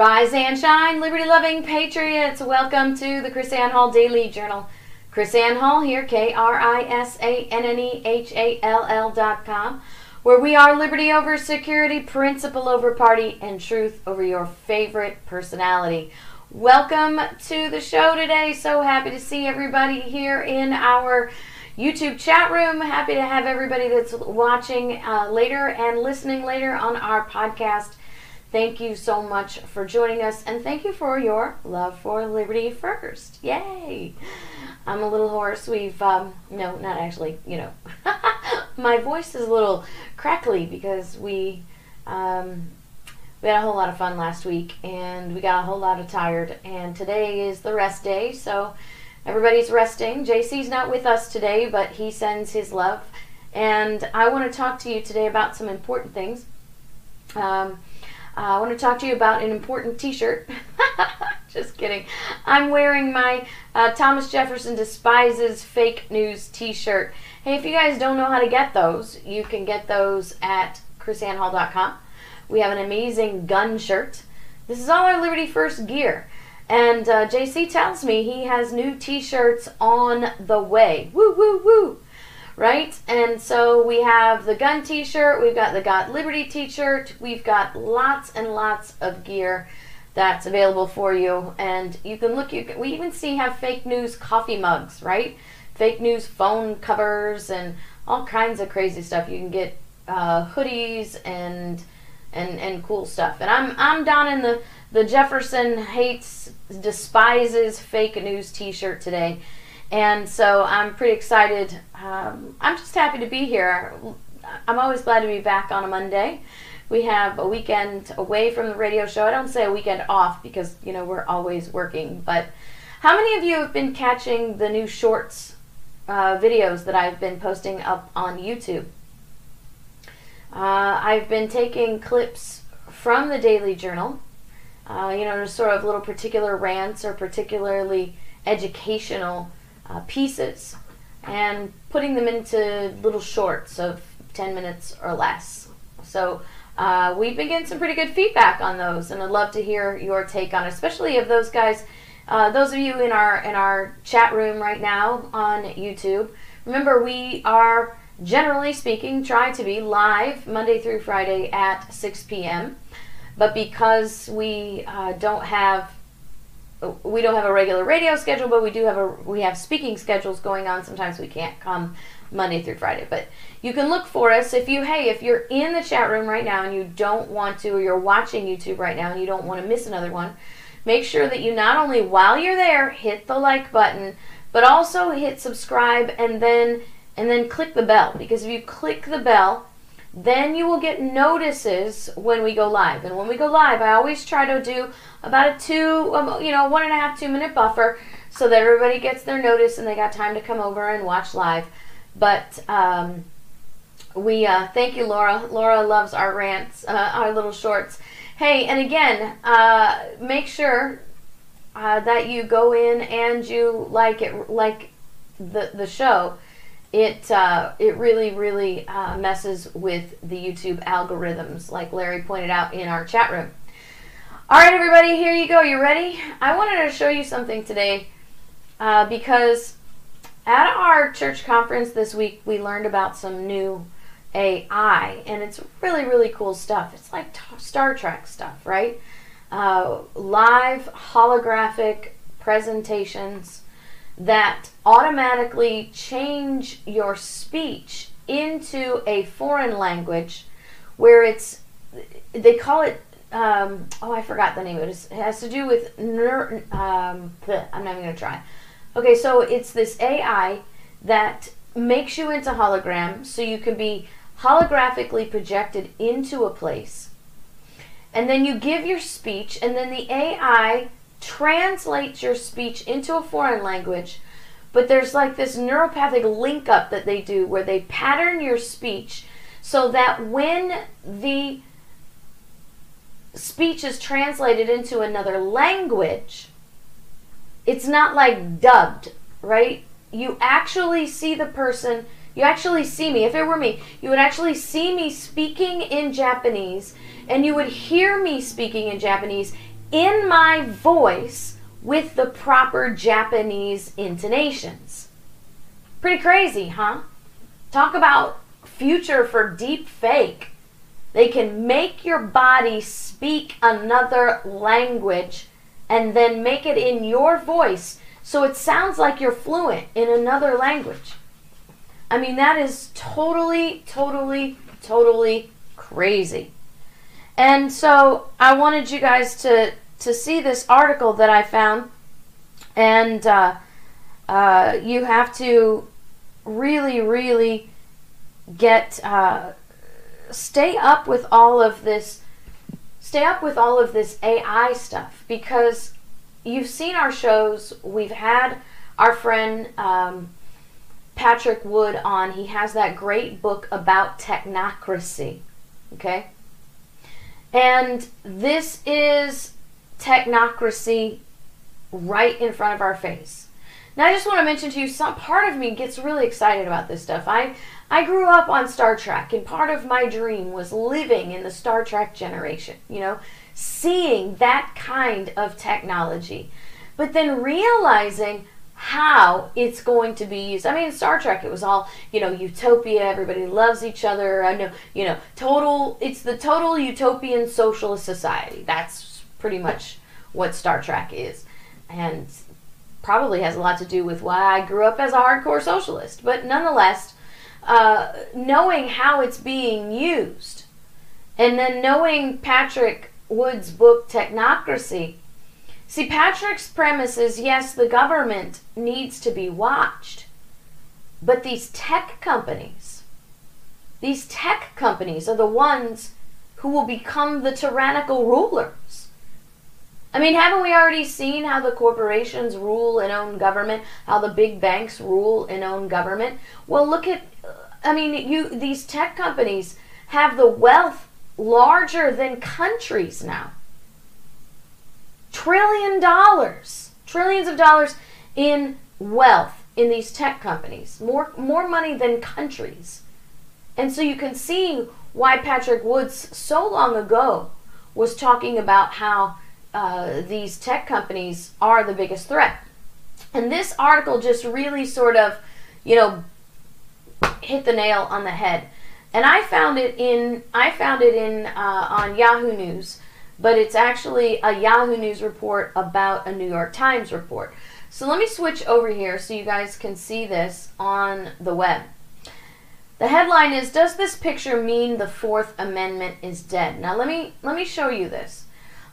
Rise and shine, liberty loving patriots. Welcome to the KrisAnne Hall Daily Journal. KrisAnne Hall here, K R I S A N N E H A L L dot com, where we are liberty over security, principle over party, and truth over your favorite personality. Welcome to the show today. So happy to see everybody here in our YouTube chat room. Happy to have everybody that's watching uh, later and listening later on our podcast. Thank you so much for joining us, and thank you for your love for Liberty First. Yay! I'm a little hoarse. We've, um, no, not actually, you know. My voice is a little crackly because we, um, we had a whole lot of fun last week, and we got a whole lot of tired, and today is the rest day, so everybody's resting. JC's not with us today, but he sends his love, and I want to talk to you today about some important things. Um, uh, I want to talk to you about an important t shirt. Just kidding. I'm wearing my uh, Thomas Jefferson Despises Fake News t shirt. Hey, if you guys don't know how to get those, you can get those at krisannehall.com. We have an amazing gun shirt. This is all our Liberty First gear. And uh, JC tells me he has new t shirts on the way. Woo, woo, woo right? And so we have the gun t-shirt, we've got the Got Liberty t-shirt, we've got lots and lots of gear that's available for you. And you can look, you can, we even see have fake news coffee mugs, right? Fake news phone covers and all kinds of crazy stuff. You can get uh, hoodies and and and cool stuff. And I'm I'm down in the the Jefferson hates despises fake news T-shirt today, and so I'm pretty excited. Um, I'm just happy to be here. I'm always glad to be back on a Monday. We have a weekend away from the radio show. I don't say a weekend off because, you know, we're always working. But how many of you have been catching the new shorts uh, videos that I've been posting up on YouTube? Uh, I've been taking clips from the Daily Journal, uh, you know, just sort of little particular rants or particularly educational uh, pieces and putting them into little shorts of 10 minutes or less. So uh, we've been getting some pretty good feedback on those, and I'd love to hear your take on it, especially of those guys, uh, those of you in our in our chat room right now on YouTube. Remember, we are generally speaking try to be live Monday through Friday at 6 p.m. But because we uh, don't have we don't have a regular radio schedule, but we do have a we have speaking schedules going on. Sometimes we can't come Monday through Friday, but you can look for us if you hey if you're in the chat room right now and you don't want to, or you're watching YouTube right now and you don't want to miss another one. Make sure that you not only while you're there hit the like button, but also hit subscribe and then and then click the bell because if you click the bell then you will get notices when we go live. And when we go live, I always try to do about a two, um, you know, one and a half, two minute buffer so that everybody gets their notice and they got time to come over and watch live. But um, we uh, thank you, Laura. Laura loves our rants, uh, our little shorts. Hey, and again, uh, make sure uh, that you go in and you like it, like the the show it uh, it really really uh, messes with the YouTube algorithms, like Larry pointed out in our chat room. All right, everybody, here you go. You ready? I wanted to show you something today uh, because at our church conference this week we learned about some new AI, and it's really really cool stuff. It's like Star Trek stuff, right? Uh, live holographic presentations that automatically change your speech into a foreign language where it's they call it um, oh I forgot the name it. It has to do with ner- um, I'm not even gonna try. Okay, so it's this AI that makes you into hologram, so you can be holographically projected into a place, and then you give your speech, and then the AI translates your speech into a foreign language, but there's like this neuropathic link up that they do where they pattern your speech so that when the speech is translated into another language, it's not like dubbed, right? You actually see the person, you actually see me. If it were me, you would actually see me speaking in Japanese and you would hear me speaking in Japanese in my voice with the proper Japanese intonations. Pretty crazy, huh? Talk about future for deep fake. They can make your body speak another language and then make it in your voice so it sounds like you're fluent in another language. I mean, that is totally, totally, totally crazy. And so I wanted you guys to, to see this article that I found. And uh, uh, you have to really, really get uh, stay up with all of this stay up with all of this AI stuff because you've seen our shows. We've had our friend um, Patrick Wood on. He has that great book about technocracy. Okay? And this is technocracy right in front of our face. Now, I just want to mention to you, some part of me gets really excited about this stuff. I I grew up on Star Trek, and part of my dream was living in the Star Trek generation. You know, seeing that kind of technology, but then realizing how it's going to be used. I mean, Star Trek, it was all, you know, utopia, everybody loves each other. I know, you know, total, it's the total utopian socialist society. That's pretty much what Star Trek is. And probably has a lot to do with why I grew up as a hardcore socialist. But nonetheless, uh, knowing how it's being used, and then knowing Patrick Wood's book, Technocracy. See, Patrick's premise is yes, the government needs to be watched, but these tech companies, these tech companies are the ones who will become the tyrannical rulers. I mean, haven't we already seen how the corporations rule and own government, how the big banks rule and own government? Well, look at I mean, you these tech companies have the wealth larger than countries now. Trillion dollars, trillions of dollars in wealth in these tech companies. More more money than countries. And so you can see why Patrick Woods so long ago was talking about how uh, these tech companies are the biggest threat. And this article just really sort of, you know, hit the nail on the head. And I found it in I found it in uh, on Yahoo News, but it's actually a Yahoo News report about a New York Times report. So let me switch over here so you guys can see this on the web. The headline is Does this picture mean the 4th Amendment is dead? Now let me let me show you this.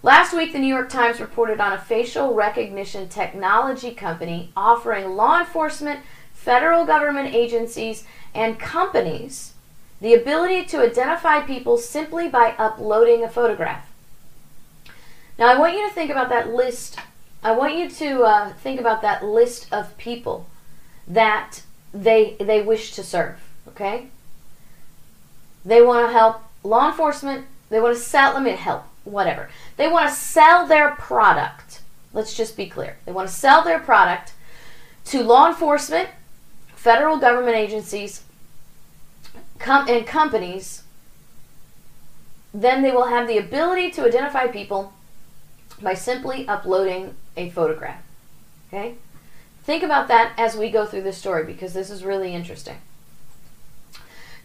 Last week the New York Times reported on a facial recognition technology company offering law enforcement, federal government agencies, and companies the ability to identify people simply by uploading a photograph. Now, I want you to think about that list. I want you to uh, think about that list of people that they they wish to serve. Okay. They want to help law enforcement. They want to sell. Let me help. Whatever. They want to sell their product. Let's just be clear. They want to sell their product to law enforcement, federal government agencies, com- and companies, then they will have the ability to identify people by simply uploading a photograph. Okay? Think about that as we go through this story because this is really interesting.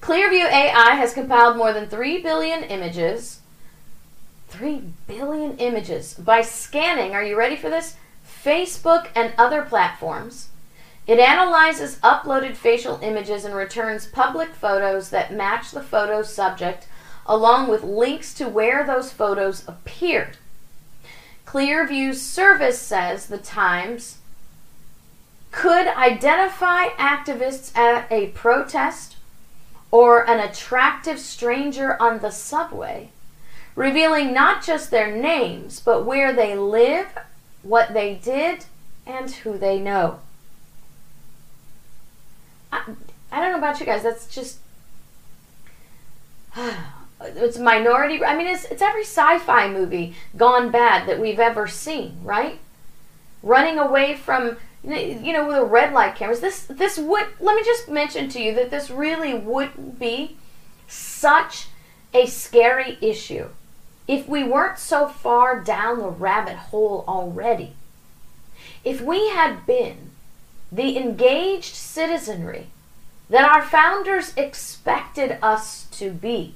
Clearview AI has compiled more than 3 billion images. 3 billion images by scanning, are you ready for this? Facebook and other platforms it analyzes uploaded facial images and returns public photos that match the photo subject, along with links to where those photos appeared. Clearview's service says the Times could identify activists at a protest or an attractive stranger on the subway, revealing not just their names, but where they live, what they did, and who they know. I, I don't know about you guys. That's just it's minority. I mean, it's it's every sci-fi movie gone bad that we've ever seen, right? Running away from you know with the red light cameras. This this would let me just mention to you that this really would be such a scary issue if we weren't so far down the rabbit hole already, if we had been the engaged citizenry that our founders expected us to be,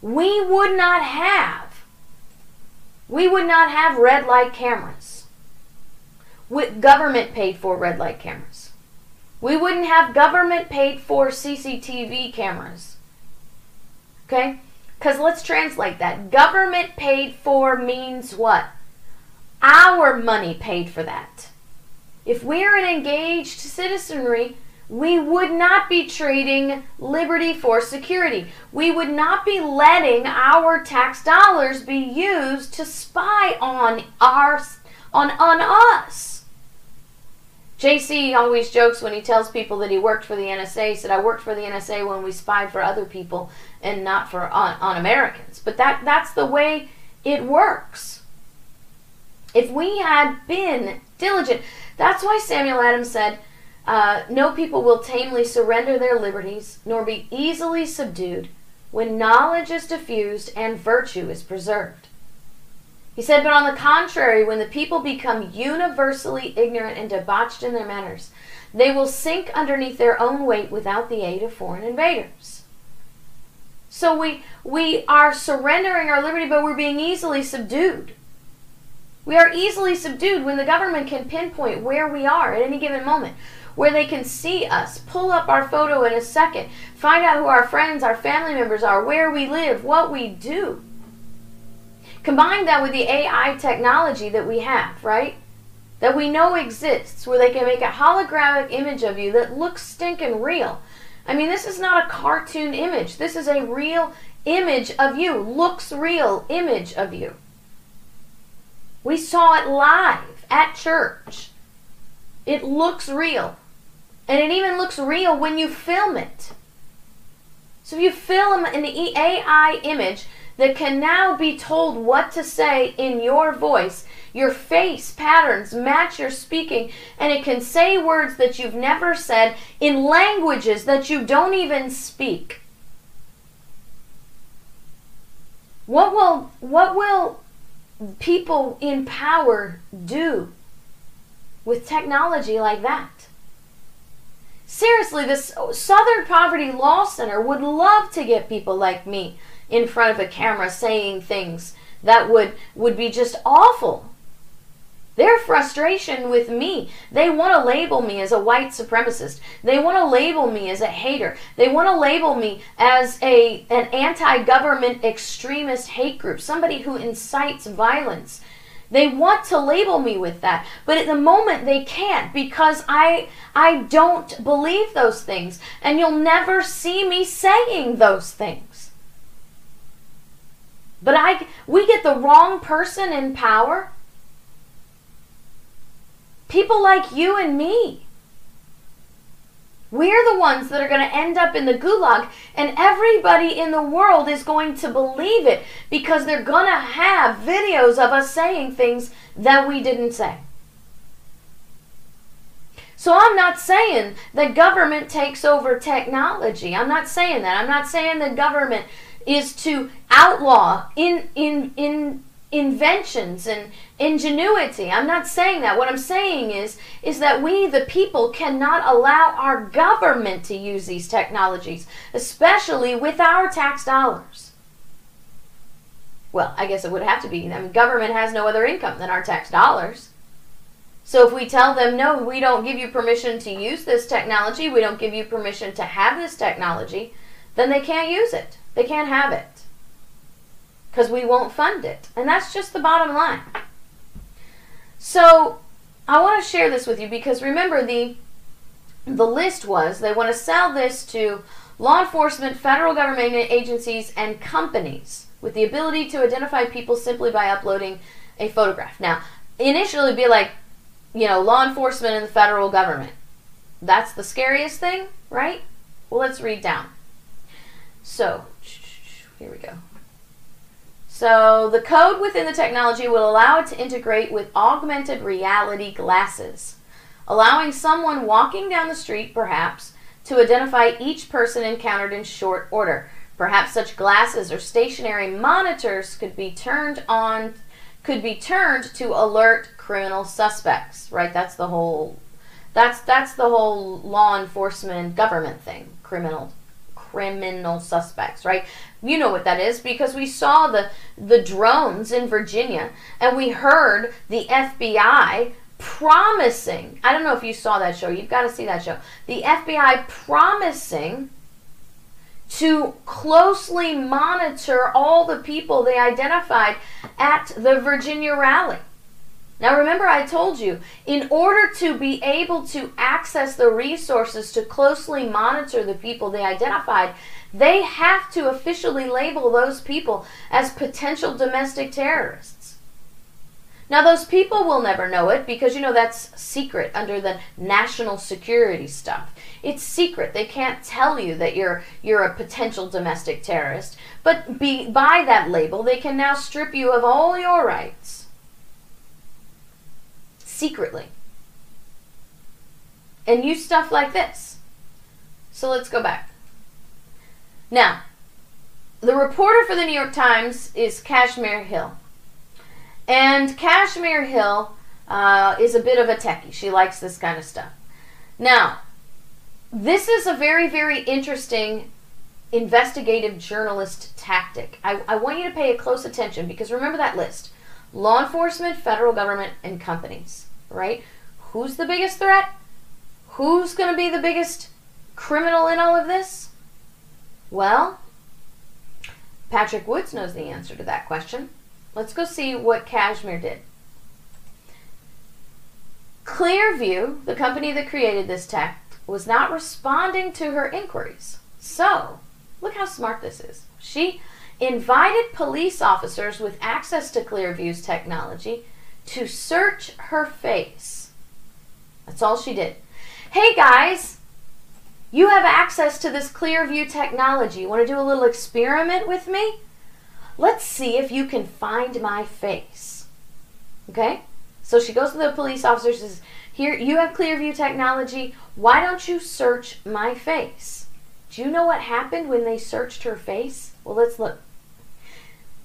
we would not have we would not have red light cameras. With government paid for red light cameras. We wouldn't have government paid for cctv cameras. Okay? Because let's translate that. Government paid for means what? Our money paid for that if we're an engaged citizenry we would not be trading liberty for security. We would not be letting our tax dollars be used to spy on our on on us. JC always jokes when he tells people that he worked for the NSA. He said, "I worked for the NSA when we spied for other people and not for on, on Americans." But that that's the way it works. If we had been diligent, that's why Samuel Adams said uh, no people will tamely surrender their liberties, nor be easily subdued, when knowledge is diffused and virtue is preserved. He said, But on the contrary, when the people become universally ignorant and debauched in their manners, they will sink underneath their own weight without the aid of foreign invaders. So we, we are surrendering our liberty, but we're being easily subdued. We are easily subdued when the government can pinpoint where we are at any given moment where they can see us, pull up our photo in a second, find out who our friends, our family members are, where we live, what we do. Combine that with the AI technology that we have, right? That we know exists, where they can make a holographic image of you that looks stinking real. I mean, this is not a cartoon image. This is a real image of you, looks real image of you. We saw it live at church. It looks real. And it even looks real when you film it. So you film an AI image that can now be told what to say in your voice, your face patterns match your speaking, and it can say words that you've never said in languages that you don't even speak. What will what will people in power do with technology like that? Seriously, this Southern Poverty Law Center would love to get people like me in front of a camera saying things that would would be just awful. Their frustration with me, they want to label me as a white supremacist. They want to label me as a hater. They want to label me as a an anti-government extremist hate group, somebody who incites violence they want to label me with that, but at the moment they can't because I I don't believe those things and you'll never see me saying those things. But I we get the wrong person in power. People like you and me we're the ones that are going to end up in the gulag, and everybody in the world is going to believe it because they're going to have videos of us saying things that we didn't say. So I'm not saying that government takes over technology. I'm not saying that. I'm not saying that government is to outlaw in in in inventions and ingenuity. I'm not saying that. What I'm saying is is that we the people cannot allow our government to use these technologies, especially with our tax dollars. Well, I guess it would have to be. I mean, government has no other income than our tax dollars. So if we tell them, no, we don't give you permission to use this technology, we don't give you permission to have this technology, then they can't use it. They can't have it because we won't fund it. And that's just the bottom line. So I want to share this with you because remember the the list was they want to sell this to law enforcement, federal government agencies, and companies with the ability to identify people simply by uploading a photograph. Now, initially it'd be like, you know, law enforcement and the federal government. That's the scariest thing, right? Well, let's read down. So, here we go. So the code within the technology will allow it to integrate with augmented reality glasses, allowing someone walking down the street, perhaps, to identify each person encountered in short order. Perhaps such glasses or stationary monitors could be turned on could be turned to alert criminal suspects, right? That's the whole that's that's the whole law enforcement government thing. Criminal criminal suspects, right? You know what that is because we saw the the drones in Virginia and we heard the FBI promising. I don't know if you saw that show. You've got to see that show. The FBI promising to closely monitor all the people they identified at the Virginia rally. Now, remember, I told you, in order to be able to access the resources to closely monitor the people they identified, they have to officially label those people as potential domestic terrorists. Now, those people will never know it because, you know, that's secret under the national security stuff. It's secret. They can't tell you that you're you're a potential domestic terrorist. But be, by that label, they can now strip you of all your rights secretly and use stuff like this. So let's go back. Now, the reporter for the New York Times is Kashmir Hill. And Kashmir Hill uh, is a bit of a techie. She likes this kind of stuff. Now, this is a very, very interesting investigative journalist tactic. I, I want you to pay close attention because remember that list law enforcement, federal government, and companies right? Who's the biggest threat? Who's going to be the biggest criminal in all of this? Well, Patrick Woods knows the answer to that question. Let's go see what Kashmir did. Clearview, the company that created this tech, was not responding to her inquiries. So, look how smart this is. She invited police officers with access to Clearview's technology to search her face. That's all she did. Hey guys, you have access to this Clearview technology. Want to do a little experiment with me? Let's see if you can find my face. Okay? So she goes to the police officer says, Here, you have Clearview technology. Why don't you search my face? Do you know what happened when they searched her face? Well, let's look.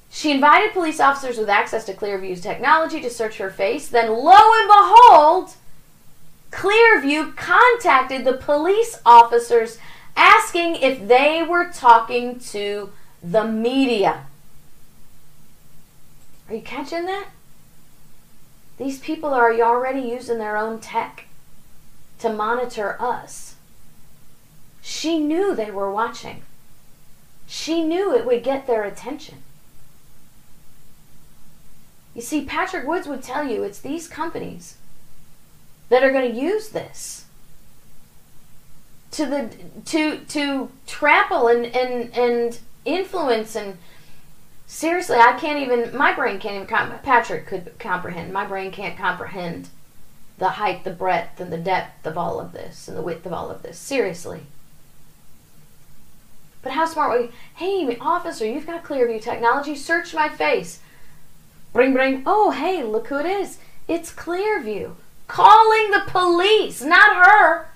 She invited police officers with access to Clearview's technology to search her face. Then, lo and behold, Clearview contacted the police officers asking if they were talking to the media. Are you catching that? These people are already using their own tech to monitor us. She knew they were watching. She knew it would get their attention. You see, Patrick Woods would tell you it's these companies that are going to use this to the to to trample and and and influence and seriously, I can't even my brain can't even comp- Patrick could comprehend. My brain can't comprehend the height, the breadth, and the depth of all of this and the width of all of this. Seriously. But how smart were you? Hey, officer, you've got Clearview technology. Search my face. Bring, bring. Oh, hey, look who it is. It's Clearview. Calling the police, not her.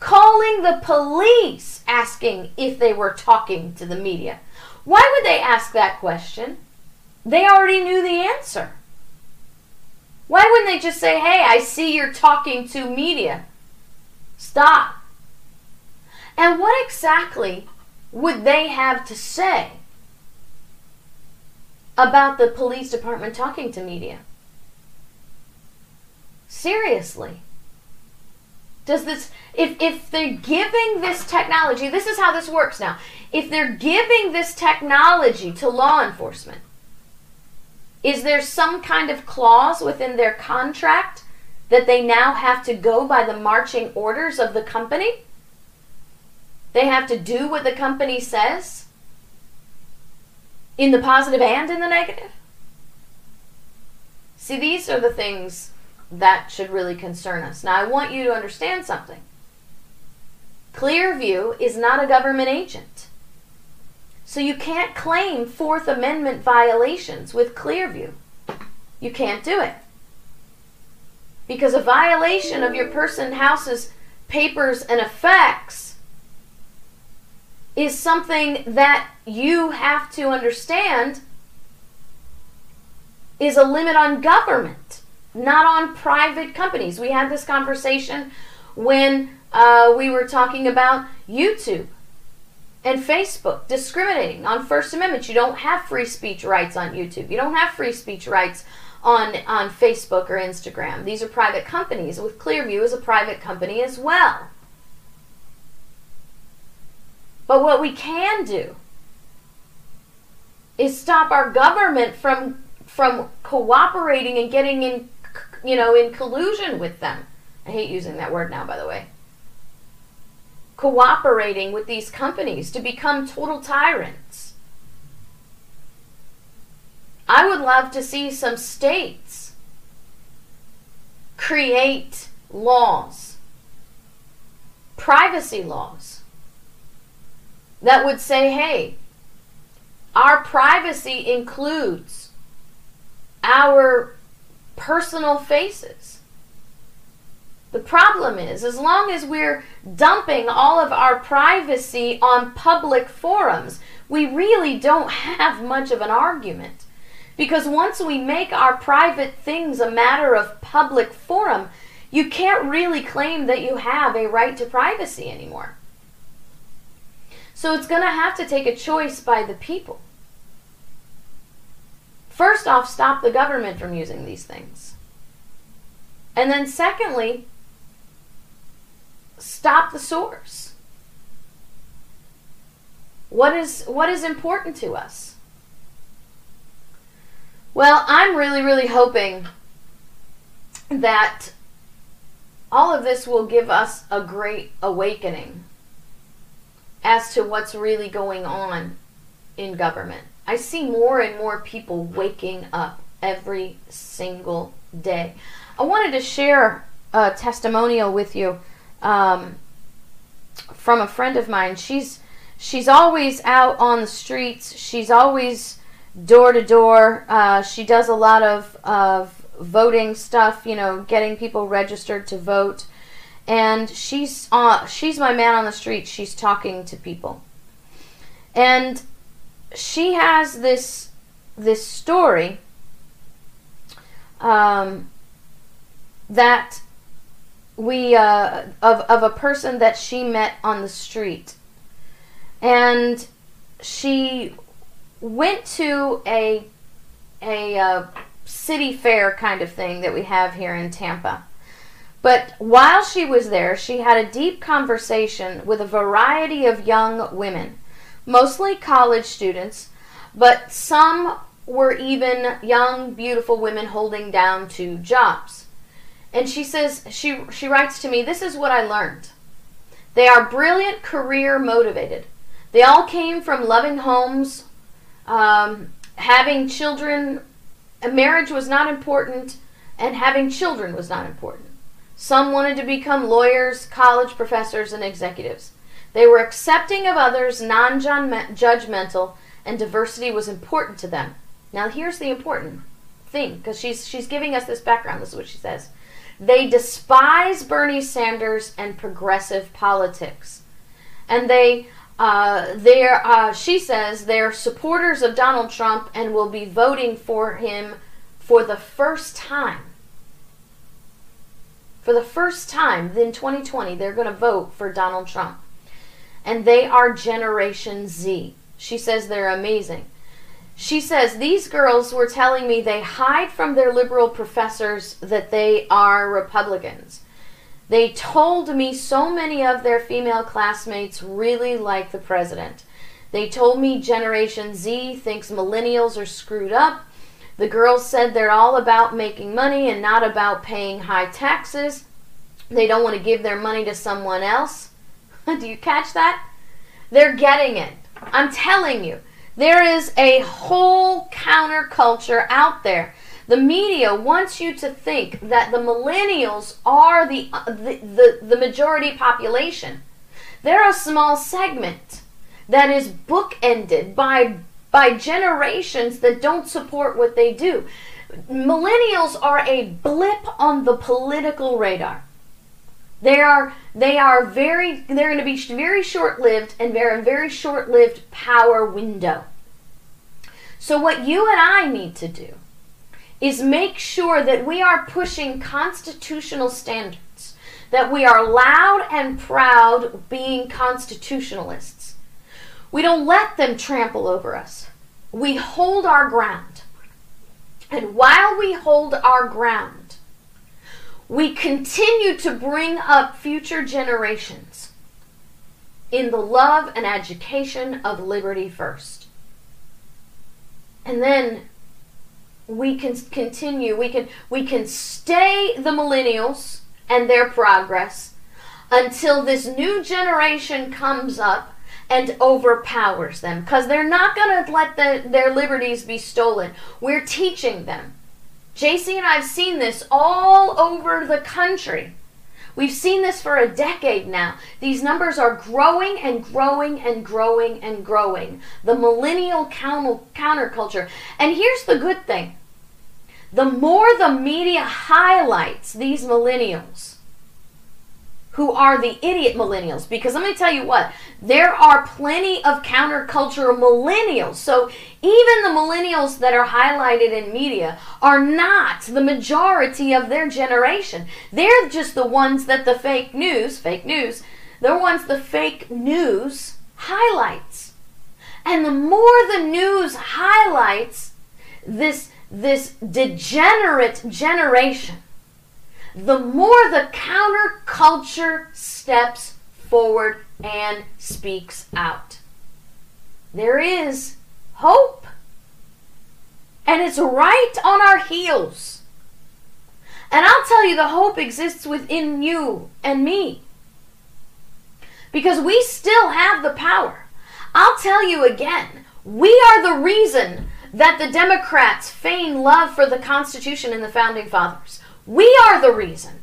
Calling the police, asking if they were talking to the media. Why would they ask that question? They already knew the answer. Why wouldn't they just say, hey, I see you're talking to media? Stop. And what exactly would they have to say about the police department talking to media. Seriously. Does this if if they're giving this technology, this is how this works now. If they're giving this technology to law enforcement, is there some kind of clause within their contract that they now have to go by the marching orders of the company? They have to do what the company says? in the positive and in the negative. See, these are the things that should really concern us. Now, I want you to understand something. Clearview is not a government agent. So you can't claim Fourth Amendment violations with Clearview. You can't do it. Because a violation of your person, house's papers, and effects is something that you have to understand is a limit on government, not on private companies. We had this conversation when uh, we were talking about YouTube and Facebook discriminating on First Amendment. You don't have free speech rights on YouTube. You don't have free speech rights on on Facebook or Instagram. These are private companies. With Clearview is a private company as well. But what we can do is stop our government from from cooperating and getting in you know in collusion with them. I hate using that word now by the way. Cooperating with these companies to become total tyrants. I would love to see some states create laws, privacy laws, that would say, hey, our privacy includes our personal faces. The problem is, as long as we're dumping all of our privacy on public forums, we really don't have much of an argument. Because once we make our private things a matter of public forum, you can't really claim that you have a right to privacy anymore. So it's going to have to take a choice by the people. First off, stop the government from using these things. And then, secondly, stop the source. What is, what is important to us? Well, I'm really, really hoping that all of this will give us a great awakening as to what's really going on in government. I see more and more people waking up every single day. I wanted to share a testimonial with you um, from a friend of mine. She's she's always out on the streets. She's always door to door. Uh, she does a lot of, of voting stuff, you know, getting people registered to vote. And she's uh, she's my man on the street. She's talking to people, and she has this this story um, that we uh, of of a person that she met on the street, and she went to a a uh, city fair kind of thing that we have here in Tampa. But while she was there, she had a deep conversation with a variety of young women, mostly college students, but some were even young, beautiful women holding down two jobs. And she says, she, she writes to me, This is what I learned. They are brilliant, career motivated. They all came from loving homes, um, having children, marriage was not important, and having children was not important. Some wanted to become lawyers, college professors, and executives. They were accepting of others, non judgmental, and diversity was important to them. Now, here's the important thing because she's, she's giving us this background. This is what she says. They despise Bernie Sanders and progressive politics. And they uh, they're, uh, she says they're supporters of Donald Trump and will be voting for him for the first time. For the first time in 2020, they're going to vote for Donald Trump. And they are Generation Z. She says they're amazing. She says these girls were telling me they hide from their liberal professors that they are Republicans. They told me so many of their female classmates really like the president. They told me Generation Z thinks millennials are screwed up. The girls said they're all about making money and not about paying high taxes. They don't want to give their money to someone else. Do you catch that? They're getting it. I'm telling you, there is a whole counterculture out there the media wants you to think that the millennials are the, uh, the, the, the majority population. They're a small segment that is bookended by, by generations that don't support what they do. Millennials are a blip on the political radar. They are they are very they're going to be very short-lived and very very short-lived power window. So what you and I need to do is make sure that we are pushing constitutional standards, that we are loud and proud being constitutionalists. We don't let them trample over us. We hold our ground. And while we hold our ground, we continue to bring up future generations in the love and education of liberty first. And then we can continue, we can we can stay the millennials and their progress until this new generation comes up and overpowers them because they're not going to let the, their liberties be stolen. We're teaching them. JC and I have seen this all over the country. We've seen this for a decade now. These numbers are growing and growing and growing and growing. The millennial counterculture. And here's the good thing the more the media highlights these millennials, who are the idiot millennials. Because let me tell you what, there are plenty of countercultural millennials. So even the millennials that are highlighted in media are not the majority of their generation. They're just the ones that the fake news, fake news, they're ones the fake news highlights. And the more the news highlights this this degenerate generation, the more the counterculture steps forward and speaks out. There is hope. And it's right on our heels. And I'll tell you, the hope exists within you and me. Because we still have the power. I'll tell you again, we are the reason that the Democrats feign love for the Constitution and the Founding Fathers. We are the reason.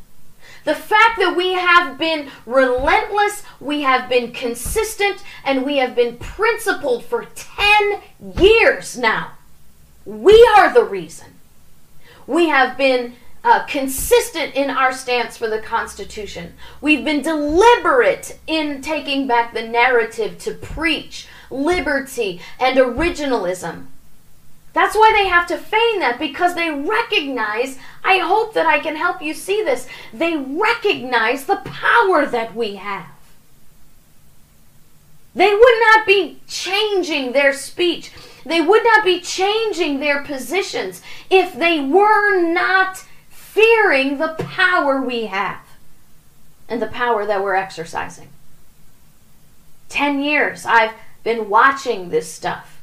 The fact that we have been relentless, we have been consistent, and we have been principled for 10 years now. We are the reason. We have been uh, consistent in our stance for the Constitution. We've been deliberate in taking back the narrative to preach liberty and originalism. That's why they have to feign that because they recognize, I hope that I can help you see this. They recognize the power that we have. They would not be changing their speech. They would not be changing their positions if they were not fearing the power we have and the power that we're exercising. Ten years I've been watching this stuff.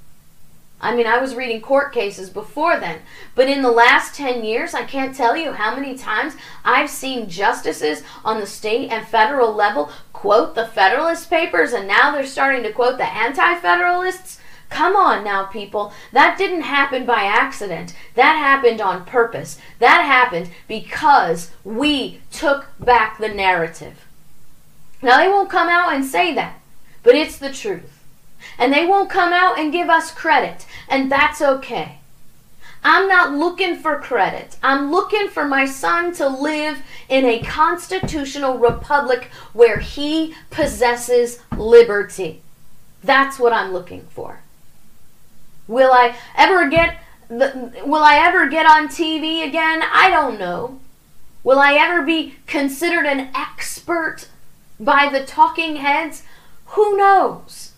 I mean, I was reading court cases before then, but in the last 10 years, I can't tell you how many times I've seen justices on the state and federal level quote the Federalist Papers, and now they're starting to quote the Anti Federalists. Come on now, people. That didn't happen by accident. That happened on purpose. That happened because we took back the narrative. Now, they won't come out and say that, but it's the truth. And they won't come out and give us credit, and that's okay. I'm not looking for credit. I'm looking for my son to live in a constitutional republic where he possesses liberty. That's what I'm looking for. Will I ever get the, will I ever get on TV again? I don't know. Will I ever be considered an expert by the talking heads? Who knows?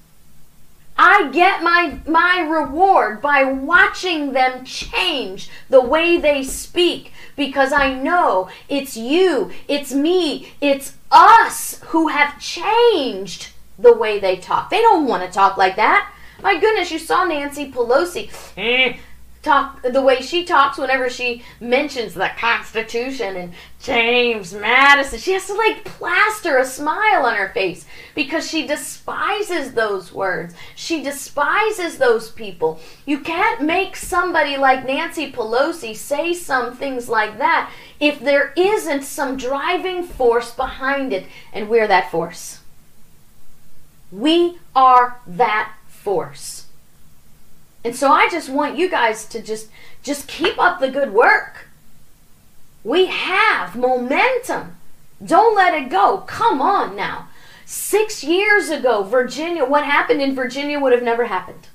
I get my my reward by watching them change the way they speak because I know it's you, it's me, it's us who have changed the way they talk. They don't want to talk like that. My goodness, you saw Nancy Pelosi. Eh, Talk the way she talks whenever she mentions the Constitution and James Madison. She has to like plaster a smile on her face because she despises those words. She despises those people. You can't make somebody like Nancy Pelosi say some things like that if there isn't some driving force behind it, and we're that force. We are that force. And so I just want you guys to just just keep up the good work. We have momentum. Don't let it go. Come on now. Six years ago, Virginia, what happened in Virginia would have never happened.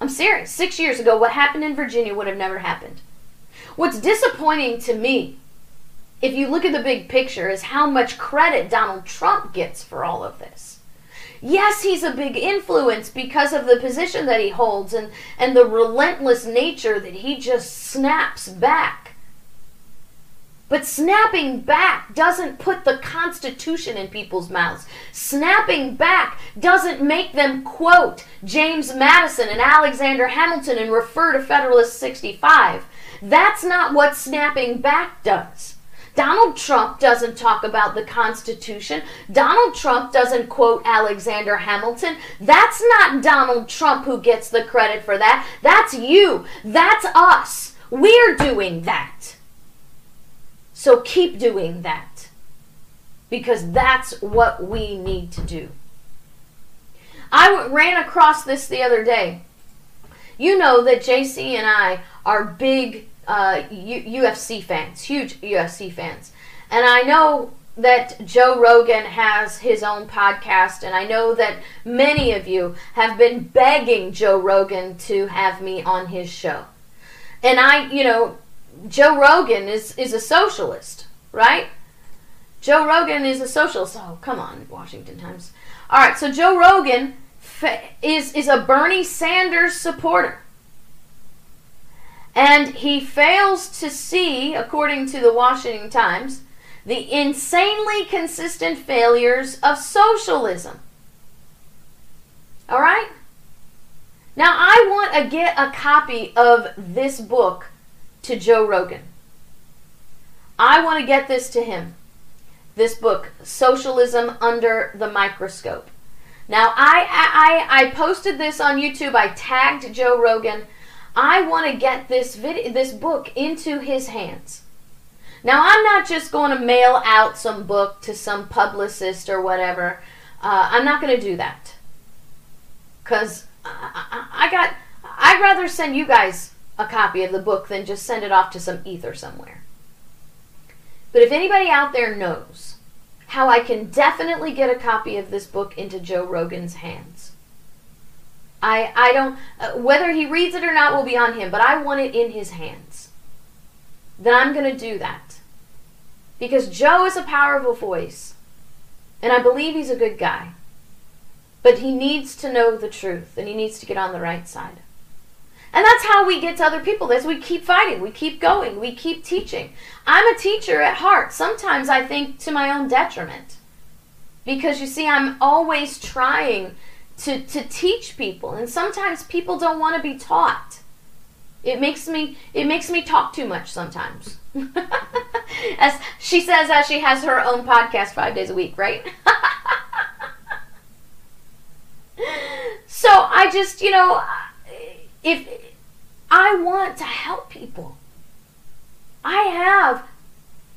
I'm serious. Six years ago, what happened in Virginia would have never happened. What's disappointing to me, if you look at the big picture, is how much credit Donald Trump gets for all of this. Yes, he's a big influence because of the position that he holds and, and the relentless nature that he just snaps back. But snapping back doesn't put the Constitution in people's mouths. Snapping back doesn't make them quote James Madison and Alexander Hamilton and refer to Federalist 65. That's not what snapping back does. Donald Trump doesn't talk about the Constitution. Donald Trump doesn't quote Alexander Hamilton. That's not Donald Trump who gets the credit for that. That's you. That's us. We're doing that. So keep doing that. Because that's what we need to do. I ran across this the other day. You know that JC and I are big uh, U- UFC fans, huge UFC fans. And I know that Joe Rogan has his own podcast, and I know that many of you have been begging Joe Rogan to have me on his show. And I, you know, Joe Rogan is, is a socialist, right? Joe Rogan is a socialist. Oh, come on, Washington Times. All right, so Joe Rogan is, is a Bernie Sanders supporter. And he fails to see, according to the Washington Times, the insanely consistent failures of socialism. All right? Now, I want to get a copy of this book to Joe Rogan. I want to get this to him. This book, Socialism Under the Microscope. Now, I, I, I posted this on YouTube. I tagged Joe Rogan I want to get this video, this book into his hands. Now, I'm not just going to mail out some book to some publicist or whatever. Uh, I'm not going to do that. Because I, I, I got, I'd rather send you guys a copy of the book than just send it off to some ether somewhere. But if anybody out there knows how I can definitely get a copy of this book into Joe Rogan's hands, I, I don't, uh, whether he reads it or not will be on him, but I want it in his hands. Then I'm going to do that. Because Joe is a powerful voice, and I believe he's a good guy. But he needs to know the truth, and he needs to get on the right side. And that's how we get to other people. That's we keep fighting, we keep going, we keep teaching. I'm a teacher at heart. Sometimes I think to my own detriment. Because you see, I'm always trying to, to teach people. And sometimes people don't want to be taught. It makes me it makes me talk too much sometimes. as she says as she has her own podcast 5 days a week, right? so I just, you know, if I want to help people. I have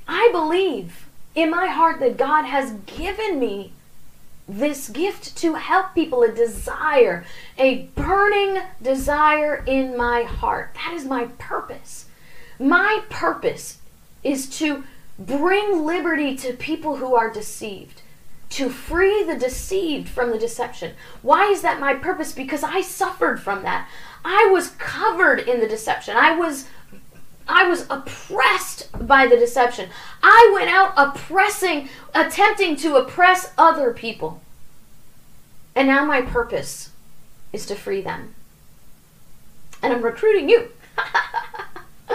I believe in my heart that God has given me this gift to help people, a desire, a burning desire in my heart. That is my purpose. My purpose is to bring liberty to people who are deceived, to free the deceived from the deception. Why is that my purpose? Because I suffered from that. I was covered in the deception. I was I was oppressed by the deception. I went out oppressing, attempting to oppress other people. And now my purpose is to free them. And I'm recruiting you.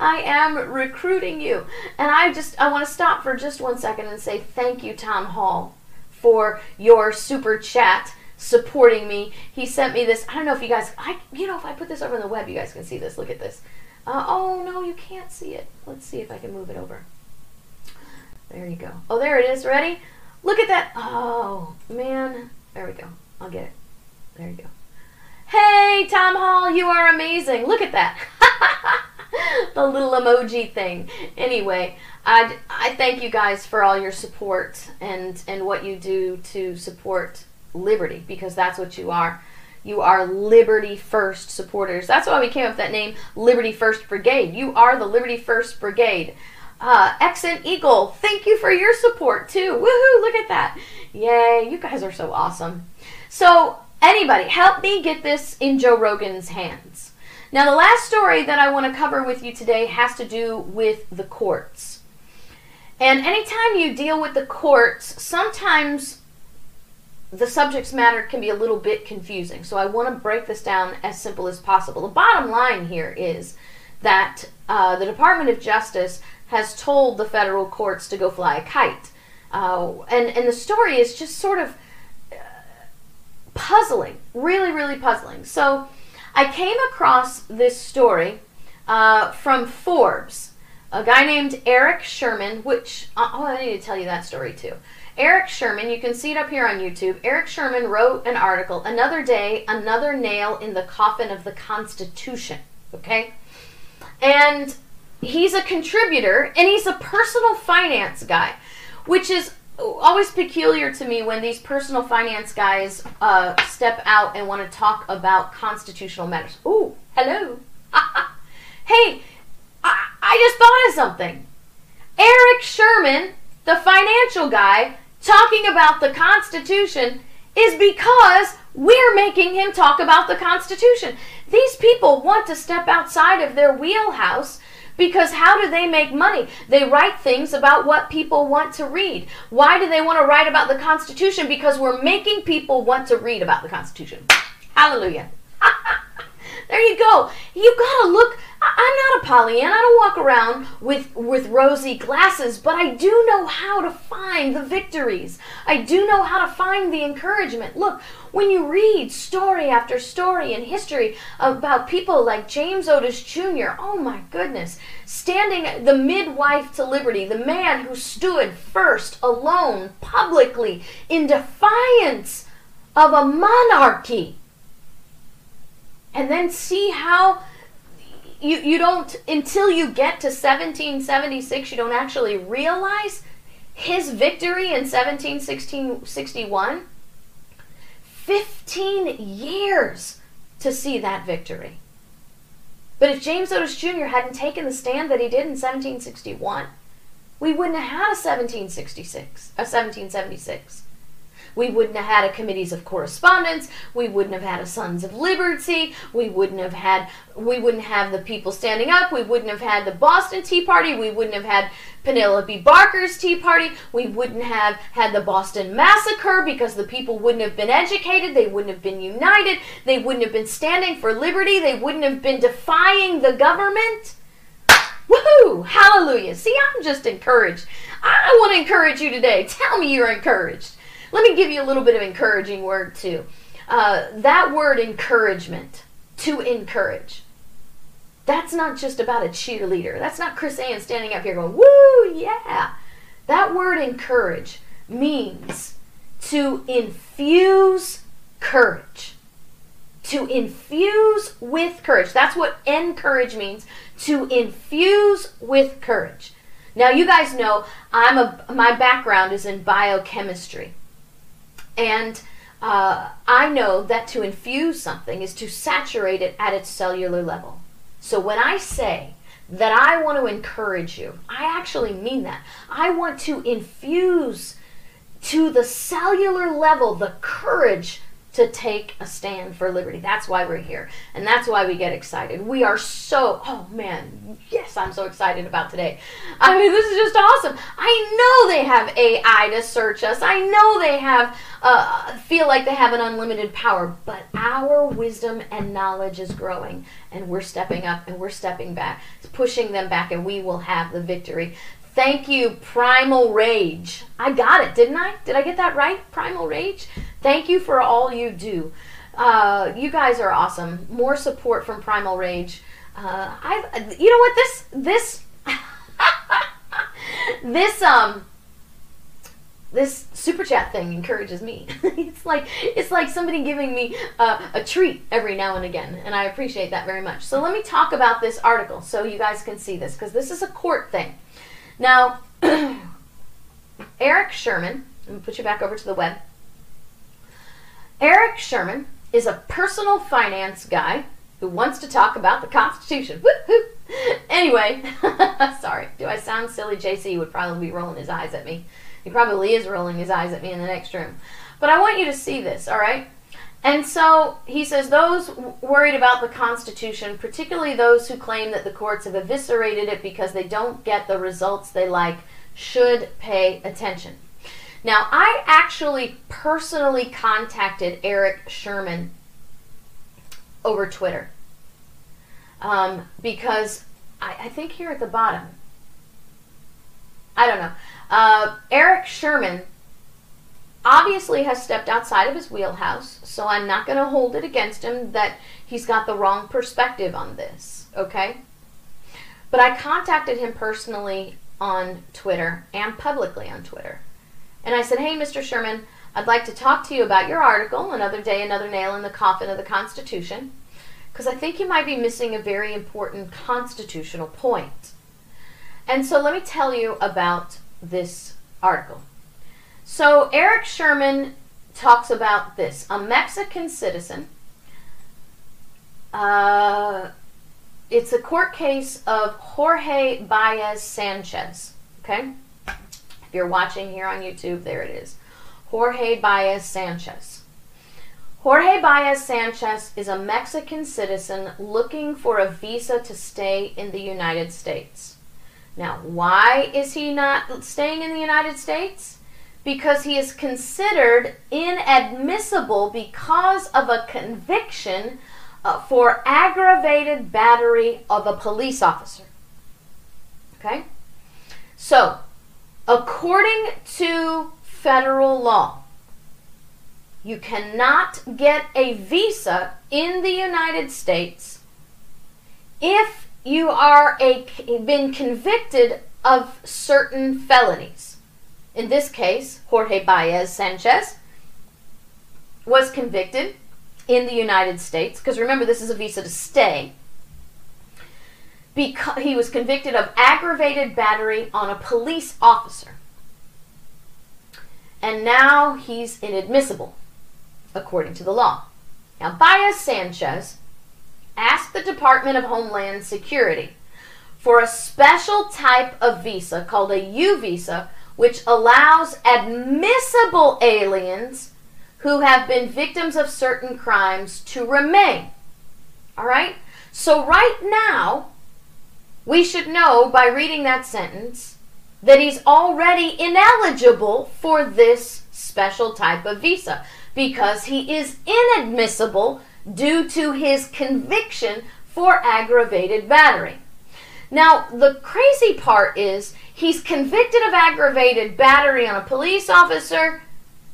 I am recruiting you. And I just I want to stop for just one second and say thank you Tom Hall for your super chat supporting me. He sent me this. I don't know if you guys I you know if I put this over on the web you guys can see this. Look at this. Uh, oh, no, you can't see it. Let's see if I can move it over. There you go. Oh, there it is. Ready? Look at that. Oh, man. There we go. I'll get it. There you go. Hey, Tom Hall, you are amazing. Look at that. the little emoji thing. Anyway, I I thank you guys for all your support and and what you do to support liberty because that's what you are. You are Liberty First supporters. That's why we came up with that name, Liberty First Brigade. You are the Liberty First Brigade. Uh, Exent Eagle, thank you for your support too. Woohoo, look at that. Yay, you guys are so awesome. So, anybody, help me get this in Joe Rogan's hands. Now, the last story that I want to cover with you today has to do with the courts. And anytime you deal with the courts, sometimes the subject's matter can be a little bit confusing. So I want to break this down as simple as possible. The bottom line here is that uh, the Department of Justice has told the federal courts to go fly a kite. Uh, and, and the story is just sort of uh, puzzling, really, really puzzling. So I came across this story uh, from Forbes, a guy named Eric Sherman, which, uh, oh, I need to tell you that story too. Eric Sherman, you can see it up here on YouTube. Eric Sherman wrote an article, Another Day, Another Nail in the Coffin of the Constitution. Okay? And he's a contributor and he's a personal finance guy, which is always peculiar to me when these personal finance guys uh, step out and want to talk about constitutional matters. Ooh, hello. hey, I, I just thought of something. Eric Sherman, the financial guy, talking about the Constitution is because we're making him talk about the Constitution. These people want to step outside of their wheelhouse because how do they make money? They write things about what people want to read. Why do they want to write about the Constitution? Because we're making people want to read about the Constitution. Hallelujah. there you go. You got to look I'm not a Pollyanna. I don't walk around with with rosy glasses, but I do know how to find the victories. I do know how to find the encouragement. Look, when you read story after story in history about people like James Otis Jr., oh my goodness, standing the midwife to liberty, the man who stood first alone publicly in defiance of a monarchy. And then see how you, you don't, until you get to 1776, you don't actually realize his victory in 1761. 15 years to see that victory. But if James Otis Jr. hadn't taken the stand that he did in 1761, we wouldn't have had a 1766, a 1776. We wouldn't have had a committees of correspondence. We wouldn't have had a Sons of Liberty. We wouldn't have had we wouldn't have the people standing up. We wouldn't have had the Boston Tea Party. We wouldn't have had Penelope Barker's Tea Party. We wouldn't have had the Boston Massacre because the people wouldn't have been educated. They wouldn't have been united. They wouldn't have been standing for liberty. They wouldn't have been defying the government. Woohoo! Hallelujah. See, I'm just encouraged. I want to encourage you today. Tell me you're encouraged. Let me give you a little bit of encouraging word too. Uh, that word encouragement, to encourage. That's not just about a cheerleader. That's not KrisAnne standing up here going, woo, yeah. That word encourage means to infuse courage. To infuse with courage. That's what encourage means. To infuse with courage. Now you guys know I'm a my background is in biochemistry. And uh, I know that to infuse something is to saturate it at its cellular level. So when I say that I want to encourage you, I actually mean that. I want to infuse to the cellular level the courage to take a stand for liberty. That's why we're here. And that's why we get excited. We are so, oh man, yes, I'm so excited about today. I mean, this is just awesome. I know they have AI to search us. I know they have, uh, feel like they have an unlimited power, but our wisdom and knowledge is growing. And we're stepping up and we're stepping back, it's pushing them back, and we will have the victory. Thank you, Primal Rage. I got it, didn't I? Did I get that right? Primal Rage? Thank you for all you do. Uh, you guys are awesome. More support from Primal Rage. Uh, I've, you know what? This, this, this, um, this super chat thing encourages me. it's like it's like somebody giving me uh, a treat every now and again, and I appreciate that very much. So let me talk about this article so you guys can see this because this is a court thing. Now, Eric Sherman, let me put you back over to the web. Eric Sherman is a personal finance guy who wants to talk about the Constitution. Woo-hoo. Anyway, sorry. Do I sound silly? JC would probably be rolling his eyes at me. He probably is rolling his eyes at me in the next room. But I want you to see this, all right? And so he says those worried about the Constitution, particularly those who claim that the courts have eviscerated it because they don't get the results they like, should pay attention. Now, I actually personally contacted Eric Sherman over Twitter um, because I, I, think here at the bottom, I don't know. Uh, Eric Sherman obviously has stepped outside of his wheelhouse, so I'm not going to hold it against him that he's got the wrong perspective on this, okay? But I contacted him personally on Twitter and publicly on Twitter. And I said, Hey, Mr. Sherman, I'd like to talk to you about your article, Another Day, Another Nail in the Coffin of the Constitution, because I think you might be missing a very important constitutional point. And so let me tell you about this article. So Eric Sherman talks about this a Mexican citizen. Uh, it's a court case of Jorge Baez Sanchez. Okay? If you're watching here on YouTube, there it is. Jorge Baez Sanchez. Jorge Baez Sanchez is a Mexican citizen looking for a visa to stay in the United States. Now, why is he not staying in the United States? Because he is considered inadmissible because of a conviction uh, for aggravated battery of a police officer. Okay? So, according to federal law, you cannot get a visa in the United States if you are a been convicted of certain felonies. In this case, Jorge Baez Sanchez was convicted in the United States, because remember, this is a visa to stay. Because he was convicted of aggravated battery on a police officer. And now he's inadmissible, according to the law. Now, Baez Sanchez asked the Department of Homeland Security for a special type of visa called a U visa, which allows admissible aliens who have been victims of certain crimes to remain. All right? So, right now, we should know by reading that sentence that he's already ineligible for this special type of visa because he is inadmissible due to his conviction for aggravated battery. Now, the crazy part is he's convicted of aggravated battery on a police officer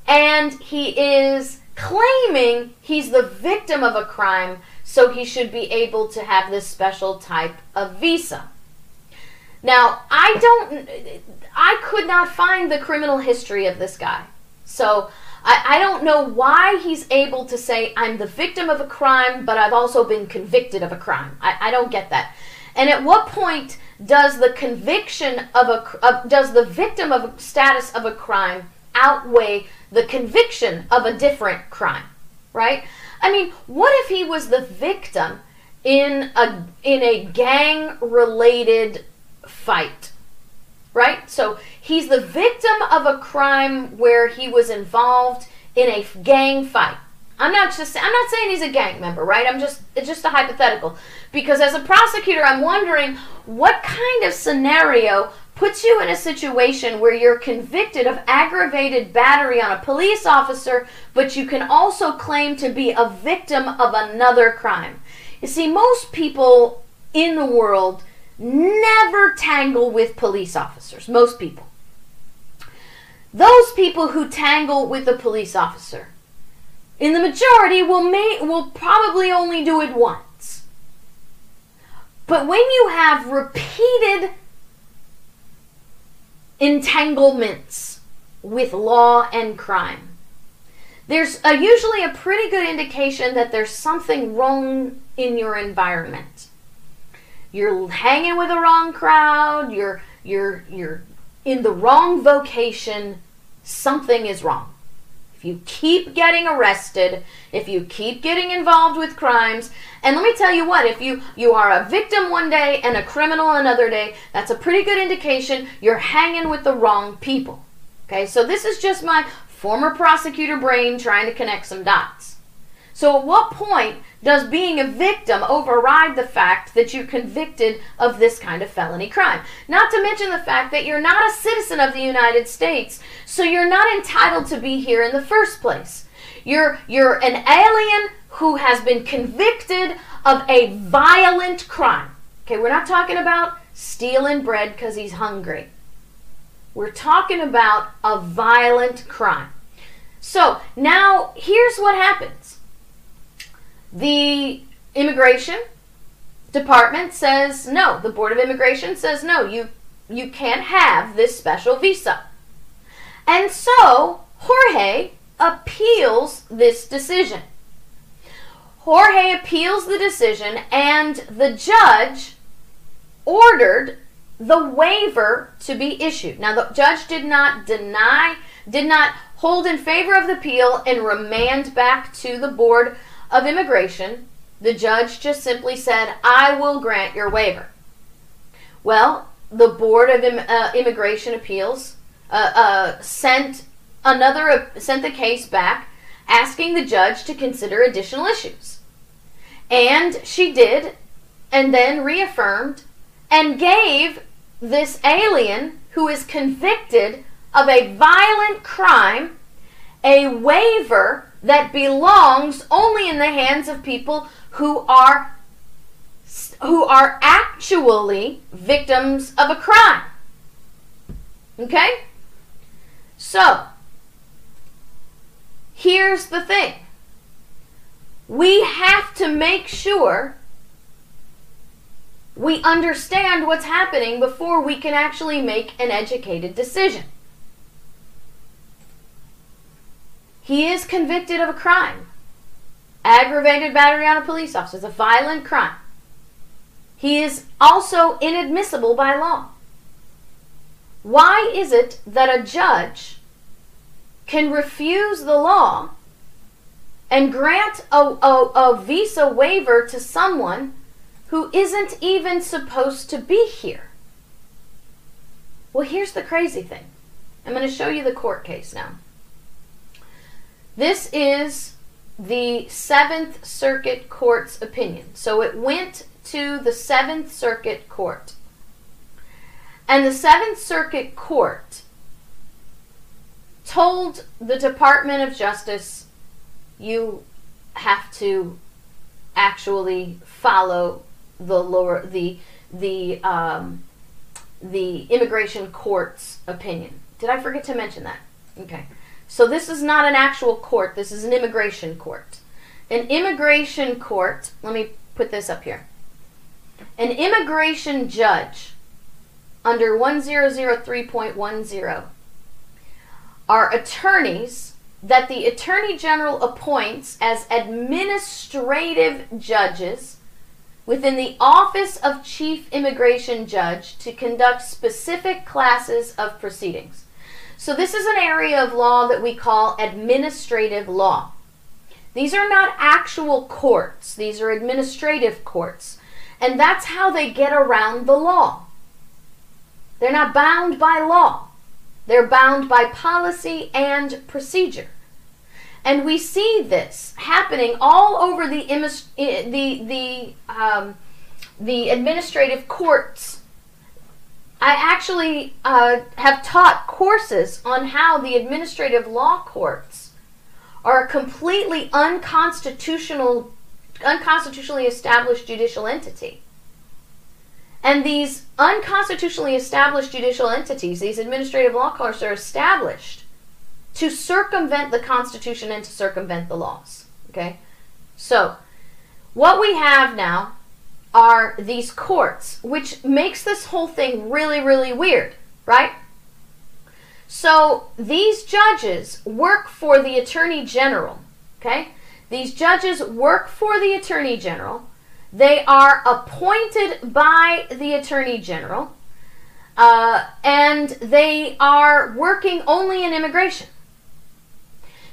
and he is claiming he's the victim of a crime, so he should be able to have this special type of visa. Now, I don't, I could not find the criminal history of this guy. So, I, I don't know why he's able to say, I'm the victim of a crime, but I've also been convicted of a crime. I, I don't get that. And at what point does the conviction of a, of, does the victim of status of a crime outweigh the conviction of a different crime, right? I mean, what if he was the victim in a in a gang related fight? Right? So, he's the victim of a crime where he was involved in a gang fight. I'm not just I'm not saying he's a gang member, right? I'm just it's just a hypothetical. Because as a prosecutor, I'm wondering what kind of scenario puts you in a situation where you're convicted of aggravated battery on a police officer, but you can also claim to be a victim of another crime. You see, most people in the world never tangle with police officers. Most people. Those people who tangle with a police officer, in the majority, will may, will probably only do it once. But when you have repeated entanglements with law and crime. There's a, usually a pretty good indication that there's something wrong in your environment. You're hanging with the wrong crowd, you're you're you're in the wrong vocation, something is wrong. You keep getting arrested, if you keep getting involved with crimes, and let me tell you what, if you you are a victim one day and a criminal another day, that's a pretty good indication you're hanging with the wrong people. Okay? So this is just my former prosecutor brain trying to connect some dots. So at what point does being a victim override the fact that you're convicted of this kind of felony crime? Not to mention the fact that you're not a citizen of the United States, so you're not entitled to be here in the first place. You're you're an alien who has been convicted of a violent crime. Okay, we're not talking about stealing bread because he's hungry. We're talking about a violent crime. So now here's what happens the immigration department says no. The Board of Immigration says no. You you can't have this special visa. And so Jorge appeals this decision. Jorge appeals the decision and the judge ordered the waiver to be issued. Now the judge did not deny, did not hold in favor of the appeal and remand back to the board of Immigration, the judge just simply said, I will grant your waiver. Well, the Board of Im- uh, Immigration Appeals uh, uh, sent another sent the case back, asking the judge to consider additional issues, and she did, and then reaffirmed and gave this alien who is convicted of a violent crime a waiver that belongs only in the hands of people who are who are actually victims of a crime. Okay? So, here's the thing. We have to make sure we understand what's happening before we can actually make an educated decision. He is convicted of a crime. Aggravated battery on a police officer is a violent crime. He is also inadmissible by law. Why is it that a judge can refuse the law and grant a, a, a, visa waiver to someone who isn't even supposed to be here? Well, here's the crazy thing. I'm going to show you the court case now. This is the Seventh Circuit Court's opinion. So it went to the Seventh Circuit Court. And the Seventh Circuit Court told the Department of Justice, you have to actually follow the lower the the um, the immigration court's opinion. Did I forget to mention that? Okay. So this is not an actual court, this is an immigration court. An immigration court, let me put this up here. An immigration judge under 1003.10 are attorneys that the Attorney General appoints as administrative judges within the Office of Chief Immigration Judge to conduct specific classes of proceedings. So, this is an area of law that we call administrative law. These are not actual courts, these are administrative courts. And that's how they get around the law. They're not bound by law, they're bound by policy and procedure. And we see this happening all over the, the, the, um, the administrative courts I actually uh, have taught courses on how the administrative law courts are a completely unconstitutional, unconstitutionally established judicial entity. And these unconstitutionally established judicial entities, these administrative law courts, are established to circumvent the Constitution and to circumvent the laws. Okay? So, what we have now are these courts, which makes this whole thing really, really weird, right? So these judges work for the Attorney General, okay? These judges work for the Attorney General. They are appointed by the Attorney General, uh, and they are working only in immigration.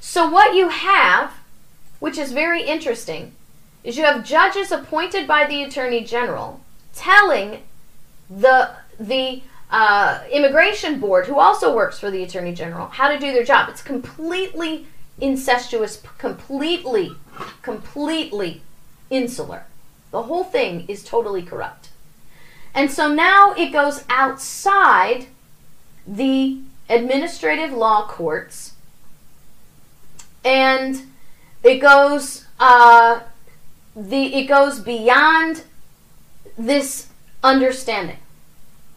So, what you have, which is very interesting, is you have judges appointed by the Attorney General telling the, the uh, Immigration Board, who also works for the Attorney General, how to do their job. It's completely incestuous, completely, completely insular. The whole thing is totally corrupt. And so now it goes outside the administrative law courts and it goes uh, the it goes beyond this understanding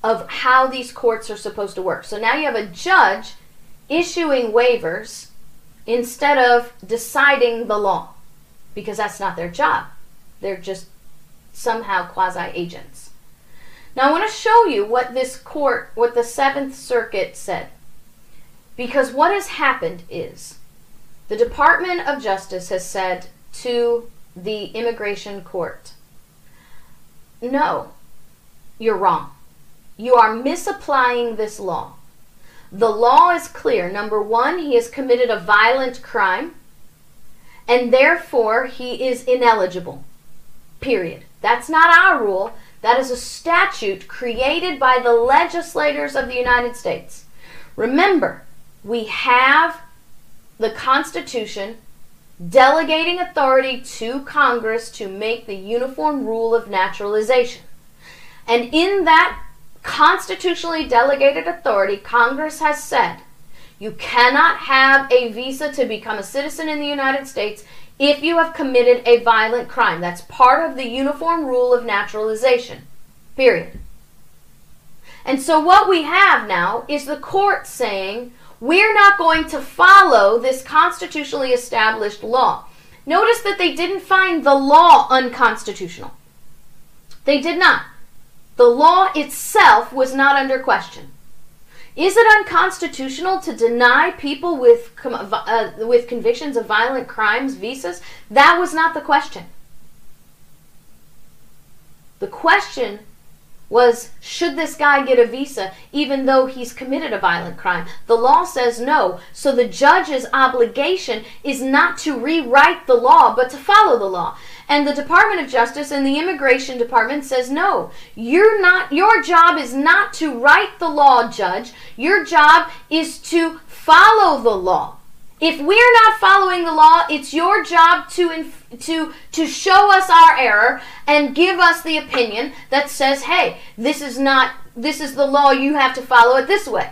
of how these courts are supposed to work. So now you have a judge issuing waivers instead of deciding the law because that's not their job. They're just somehow quasi agents. Now I want to show you what this court, what the Seventh Circuit said. Because what has happened is the Department of Justice has said to the immigration court, no, you're wrong. You are misapplying this law. The law is clear. Number one, he has committed a violent crime, and therefore he is ineligible. Period. That's not our rule. That is a statute created by the legislators of the United States. Remember, we have the Constitution delegating authority to Congress to make the uniform rule of naturalization. And in that constitutionally delegated authority, Congress has said you cannot have a visa to become a citizen in the United States if you have committed a violent crime. That's part of the uniform rule of naturalization. Period. And so what we have now is the court saying we're not going to follow this constitutionally established law. Notice that they didn't find the law unconstitutional. They did not. The law itself was not under question. Is it unconstitutional to deny people with, uh, with convictions of violent crimes visas? That was not the question. The question was should this guy get a visa even though he's committed a violent crime? The law says no. So the judge's obligation is not to rewrite the law, but to follow the law. And the Department of Justice and the Immigration Department says no. You're not your job is not to write the law, judge. Your job is to follow the law. If we're not following the law, it's your job to inf- to to show us our error and give us the opinion that says, "Hey, this is not this is the law. You have to follow it this way."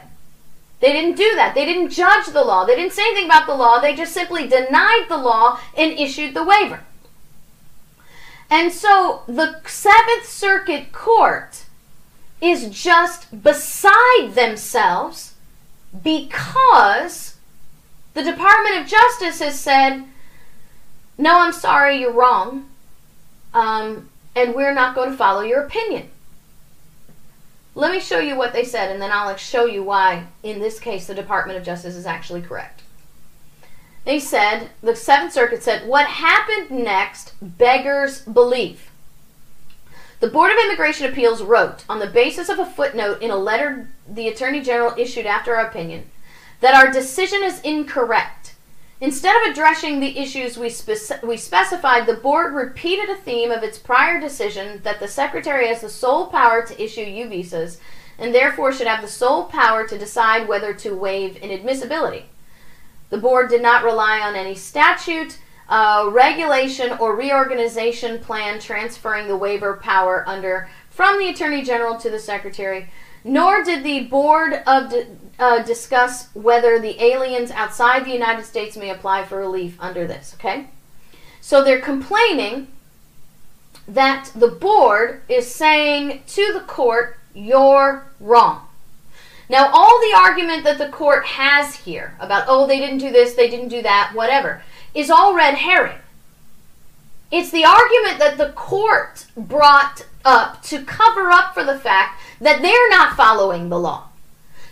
They didn't do that. They didn't judge the law. They didn't say anything about the law. They just simply denied the law and issued the waiver. And so the Seventh Circuit Court is just beside themselves because the Department of Justice has said, no, I'm sorry, you're wrong. Um, and we're not going to follow your opinion. Let me show you what they said, and then I'll show you why, in this case, the Department of Justice is actually correct. They said, the Seventh Circuit said, what happened next beggars belief. The Board of Immigration Appeals wrote, on the basis of a footnote in a letter the Attorney General issued after our opinion, that our decision is incorrect. Instead of addressing the issues we, we specified, the board repeated a theme of its prior decision that the Secretary has the sole power to issue U visas and therefore should have the sole power to decide whether to waive inadmissibility. The board did not rely on any statute, uh, regulation, or reorganization plan transferring the waiver power under from the Attorney General to the Secretary nor did the board of uh, discuss whether the aliens outside the United States may apply for relief under this. Okay, so they're complaining that the board is saying to the court, "You're wrong." Now, all the argument that the court has here about, oh, they didn't do this, they didn't do that, whatever, is all red herring. It's the argument that the court brought up to cover up for the fact that they're not following the law.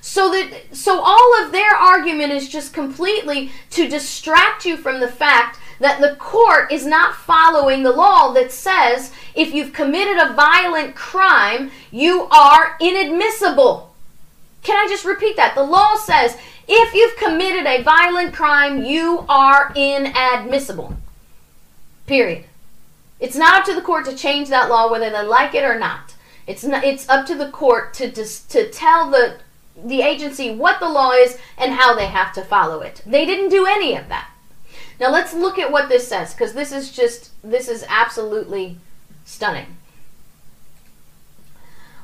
So that so all of their argument is just completely to distract you from the fact that the court is not following the law that says if you've committed a violent crime, you are inadmissible. Can I just repeat that? The law says If you've committed a violent crime, you are inadmissible. Period. It's not up to the court to change that law whether they like it or not. It's not, it's up to the court to just to tell the the agency what the law is and how they have to follow it. They didn't do any of that. Now let's look at what this says because this is just this is absolutely stunning.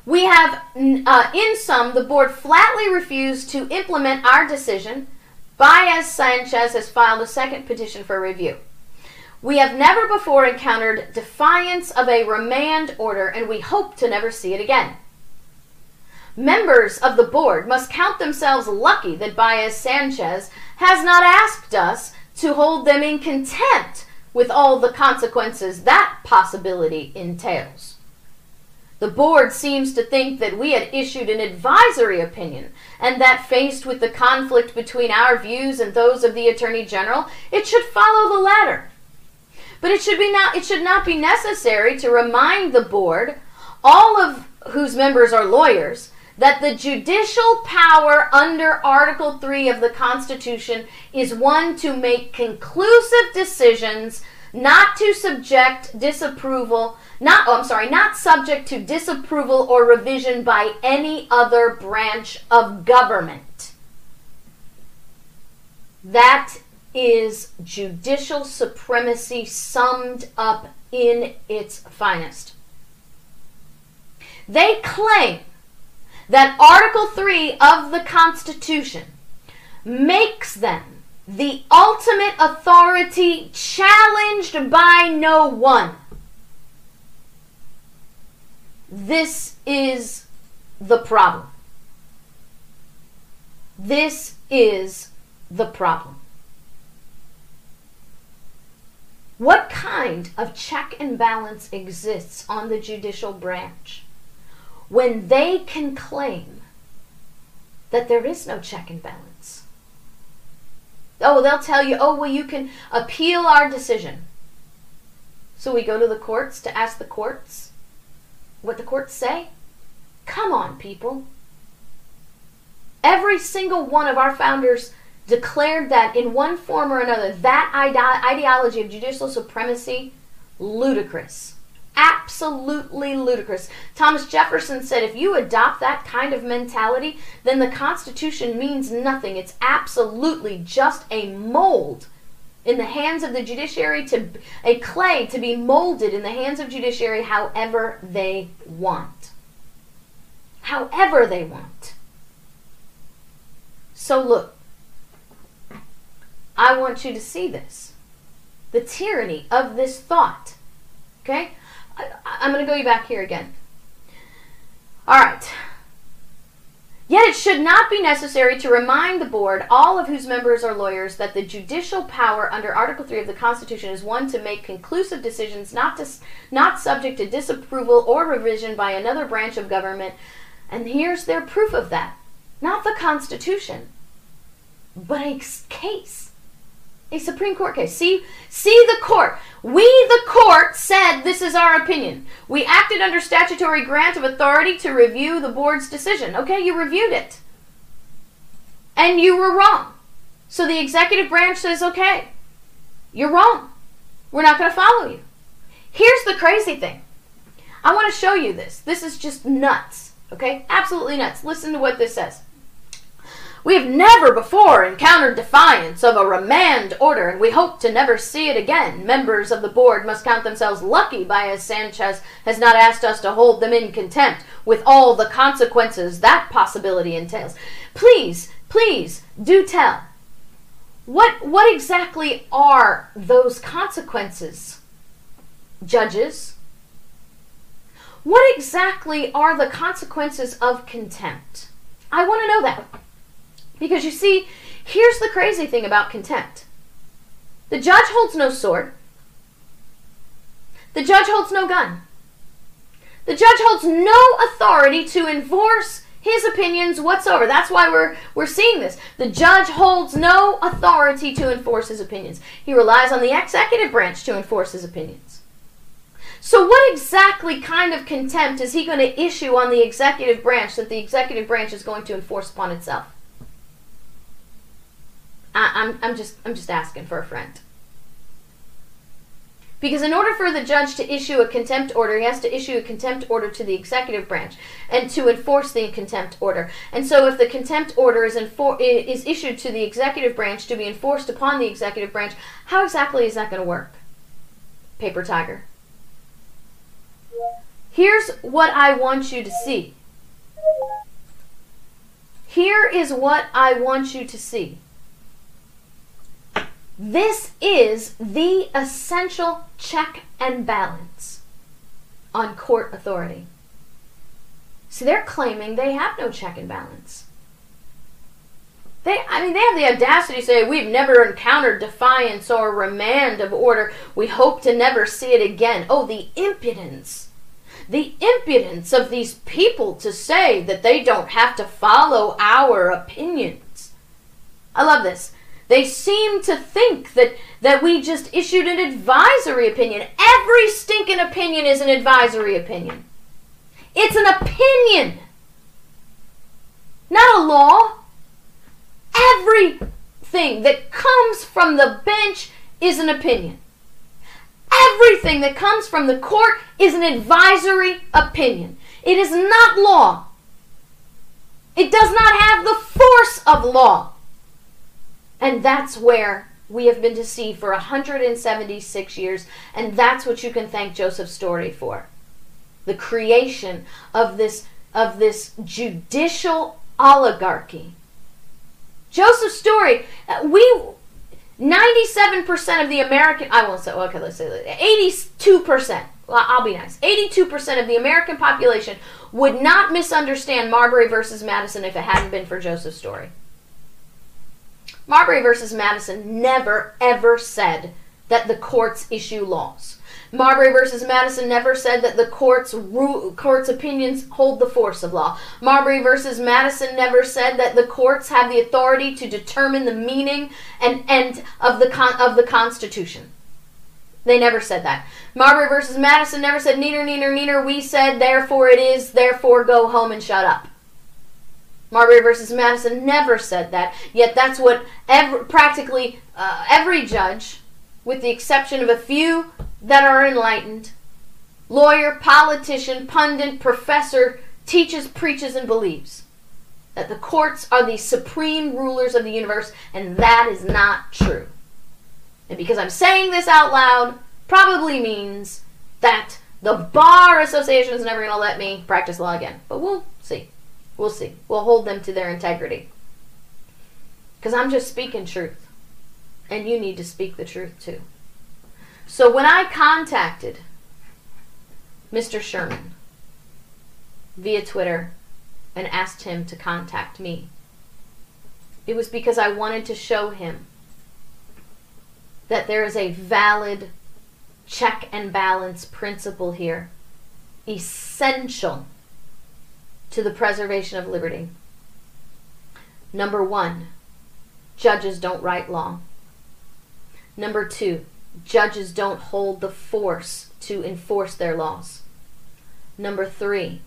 We have, uh, in sum, the board flatly refused to implement our decision. Baez Sanchez has filed a second petition for review. We have never before encountered defiance of a remand order, and we hope to never see it again. Members of the board must count themselves lucky that Baez Sanchez has not asked us to hold them in contempt with all the consequences that possibility entails. The board seems to think that we had issued an advisory opinion, and that faced with the conflict between our views and those of the Attorney General, it should follow the latter. But it should be not it should not be necessary to remind the board, all of whose members are lawyers, that the judicial power under Article 3 of the Constitution is one to make conclusive decisions, not to subject disapproval not oh, I'm sorry, not subject to disapproval or revision by any other branch of government. That is judicial supremacy summed up in its finest. They claim that Article 3 of the Constitution makes them the ultimate authority challenged by no one. This is the problem. This is the problem. What kind of check and balance exists on the judicial branch when they can claim that there is no check and balance? Oh, they'll tell you, oh, well, you can appeal our decision. So we go to the courts to ask the courts what the courts say? Come on, people. Every single one of our founders declared that in one form or another, that ide- ideology of judicial supremacy, ludicrous. Absolutely ludicrous. Thomas Jefferson said if you adopt that kind of mentality, then the Constitution means nothing. It's absolutely just a mold in the hands of the judiciary to a clay to be molded in the hands of judiciary however they want however they want so look i want you to see this. The tyranny of this thought. Okay? I, i'm going to go you back here again. All right Yet it should not be necessary to remind the board, all of whose members are lawyers, that the judicial power under Article 3 of the Constitution is one to make conclusive decisions not, to, not subject to disapproval or revision by another branch of government. And here's their proof of that. Not the Constitution, but a case a Supreme Court case. See, see the court. We, the court, said this is our opinion. We acted under statutory grant of authority to review the board's decision. Okay, you reviewed it. And you were wrong. So the executive branch says, okay, you're wrong. We're not going to follow you. Here's the crazy thing. I want to show you this. This is just nuts. Okay? Absolutely nuts. Listen to what this says. We have never before encountered defiance of a remand order, and we hope to never see it again. Members of the board must count themselves lucky by Baez Sanchez has not asked us to hold them in contempt with all the consequences that possibility entails. Please, please, do tell. What, what exactly are those consequences, judges? What exactly are the consequences of contempt? I want to know that. Because you see, here's the crazy thing about contempt the judge holds no sword, the judge holds no gun, the judge holds no authority to enforce his opinions whatsoever. That's why we're we're seeing this. The judge holds no authority to enforce his opinions. He relies on the executive branch to enforce his opinions. So what exactly kind of contempt is he going to issue on the executive branch that the executive branch is going to enforce upon itself? I, I'm, I'm just I'm just asking for a friend. Because in order for the judge to issue a contempt order, he has to issue a contempt order to the executive branch and to enforce the contempt order. And so, if the contempt order is, infor- is issued to the executive branch to be enforced upon the executive branch, how exactly is that going to work? Paper Tiger. Here's what I want you to see. Here is what I want you to see. This is the essential check and balance on court authority. See, they're claiming they have no check and balance. They, I mean, they have the audacity to say, We've never encountered defiance or remand of order. We hope to never see it again. Oh, the impudence. The impudence of these people to say that they don't have to follow our opinions. I love this. They seem to think that, that we just issued an advisory opinion. Every stinking opinion is an advisory opinion. It's an opinion, not a law. Everything that comes from the bench is an opinion. Everything that comes from the court is an advisory opinion. It is not law. It does not have the force of law. And that's where we have been deceived for 176 years. And that's what you can thank Joseph Story for. The creation of this, of this judicial oligarchy. Joseph Story, uh, we 97% of the American, I won't say, okay, let's say 82%, well, I'll be nice. 82% of the American population would not misunderstand Marbury versus Madison if it hadn't been for Joseph Story. Marbury versus Madison never ever said that the courts issue laws. Marbury versus Madison never said that the court's ru- court's opinions hold the force of law. Marbury versus Madison never said that the courts have the authority to determine the meaning and end of the con- of the Constitution. They never said that. Marbury versus Madison never said neener neener neener. We said therefore it is. Therefore go home and shut up. Marbury versus Madison never said that. Yet that's what every, practically uh, every judge, with the exception of a few that are enlightened, lawyer, politician, pundit, professor, teaches, preaches, and believes that the courts are the supreme rulers of the universe, and that is not true. And because I'm saying this out loud, probably means that the Bar Association is never going to let me practice law again. But we'll. We'll see. We'll hold them to their integrity. Because I'm just speaking truth. And you need to speak the truth too. So when I contacted Mr. Sherman via Twitter and asked him to contact me, it was because I wanted to show him that there is a valid check and balance principle here, essential to the preservation of liberty. Number one, judges don't write law. Number two, judges don't hold the force to enforce their laws. Number three,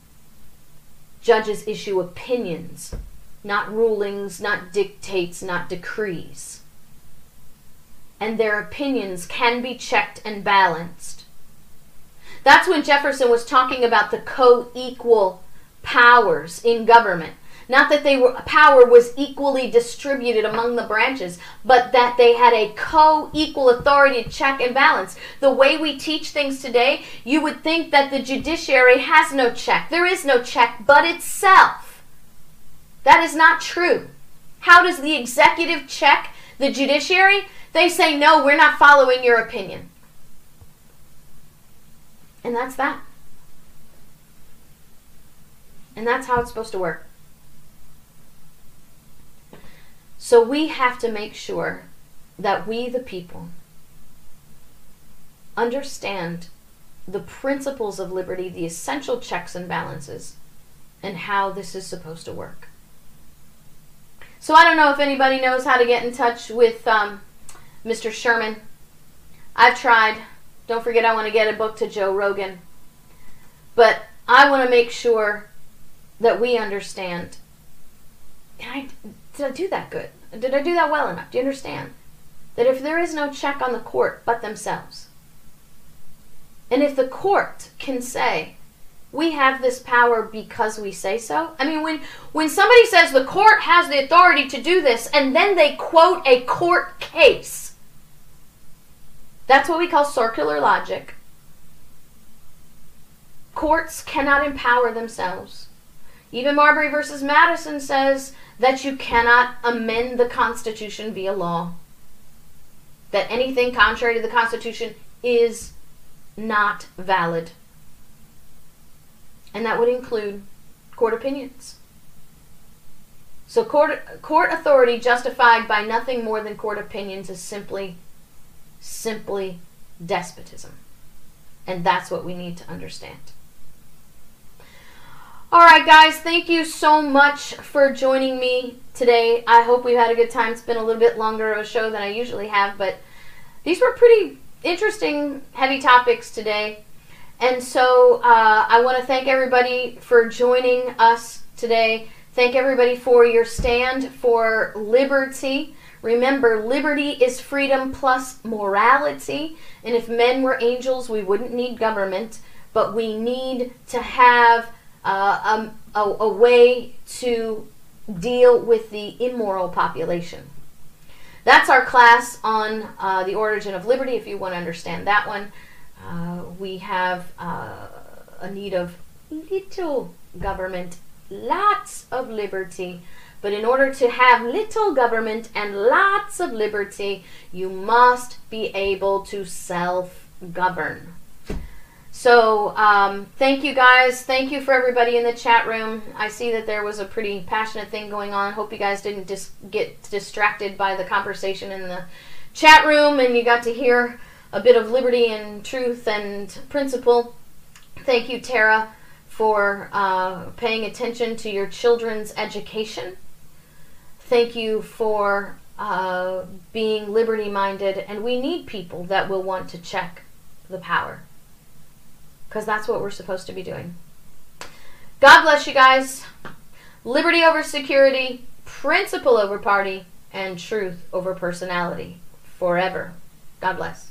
judges issue opinions, not rulings, not dictates, not decrees. And their opinions can be checked and balanced. That's when Jefferson was talking about the co equal powers in government. Not that they were power was equally distributed among the branches, but that they had a co-equal authority to check and balance. The way we teach things today, you would think that the judiciary has no check. There is no check but itself. That is not true. How does the executive check the judiciary? They say, no, we're not following your opinion. And that's that. And that's how it's supposed to work. So we have to make sure that we, the people, understand the principles of liberty, the essential checks and balances, and how this is supposed to work. So I don't know if anybody knows how to get in touch with um, Mr. Sherman. I've tried. Don't forget, I want to get a book to Joe Rogan. But I want to make sure that we understand I, did I do that good? Did I do that well enough? Do you understand? That if there is no check on the court but themselves, and if the court can say, we have this power because we say so. I mean, when when somebody says the court has the authority to do this, and then they quote a court case, that's what we call circular logic. Courts cannot empower themselves. Even Marbury versus Madison says that you cannot amend the Constitution via law. That anything contrary to the Constitution is not valid. And that would include court opinions. So court court authority justified by nothing more than court opinions is simply simply despotism. And that's what we need to understand. All right, guys, thank you so much for joining me today. I hope we've had a good time. It's been a little bit longer of a show than I usually have, but these were pretty interesting, heavy topics today. And so uh, I want to thank everybody for joining us today. Thank everybody for your stand for liberty. Remember, liberty is freedom plus morality. And if men were angels, we wouldn't need government, but we need to have uh, um, a, a way to deal with the immoral population. That's our class on uh, the origin of liberty, if you want to understand that one. Uh, we have uh, a need of little government, lots of liberty. But in order to have little government and lots of liberty, you must be able to self govern. So, um, thank you guys. Thank you for everybody in the chat room. I see that there was a pretty passionate thing going on. Hope you guys didn't just dis- get distracted by the conversation in the chat room and you got to hear a bit of liberty and truth and principle. Thank you, Tara, for uh, paying attention to your children's education. Thank you for uh, being liberty minded, and we need people that will want to check the power because that's what we're supposed to be doing. God bless you guys. Liberty over security, principle over party, and truth over personality forever. God bless.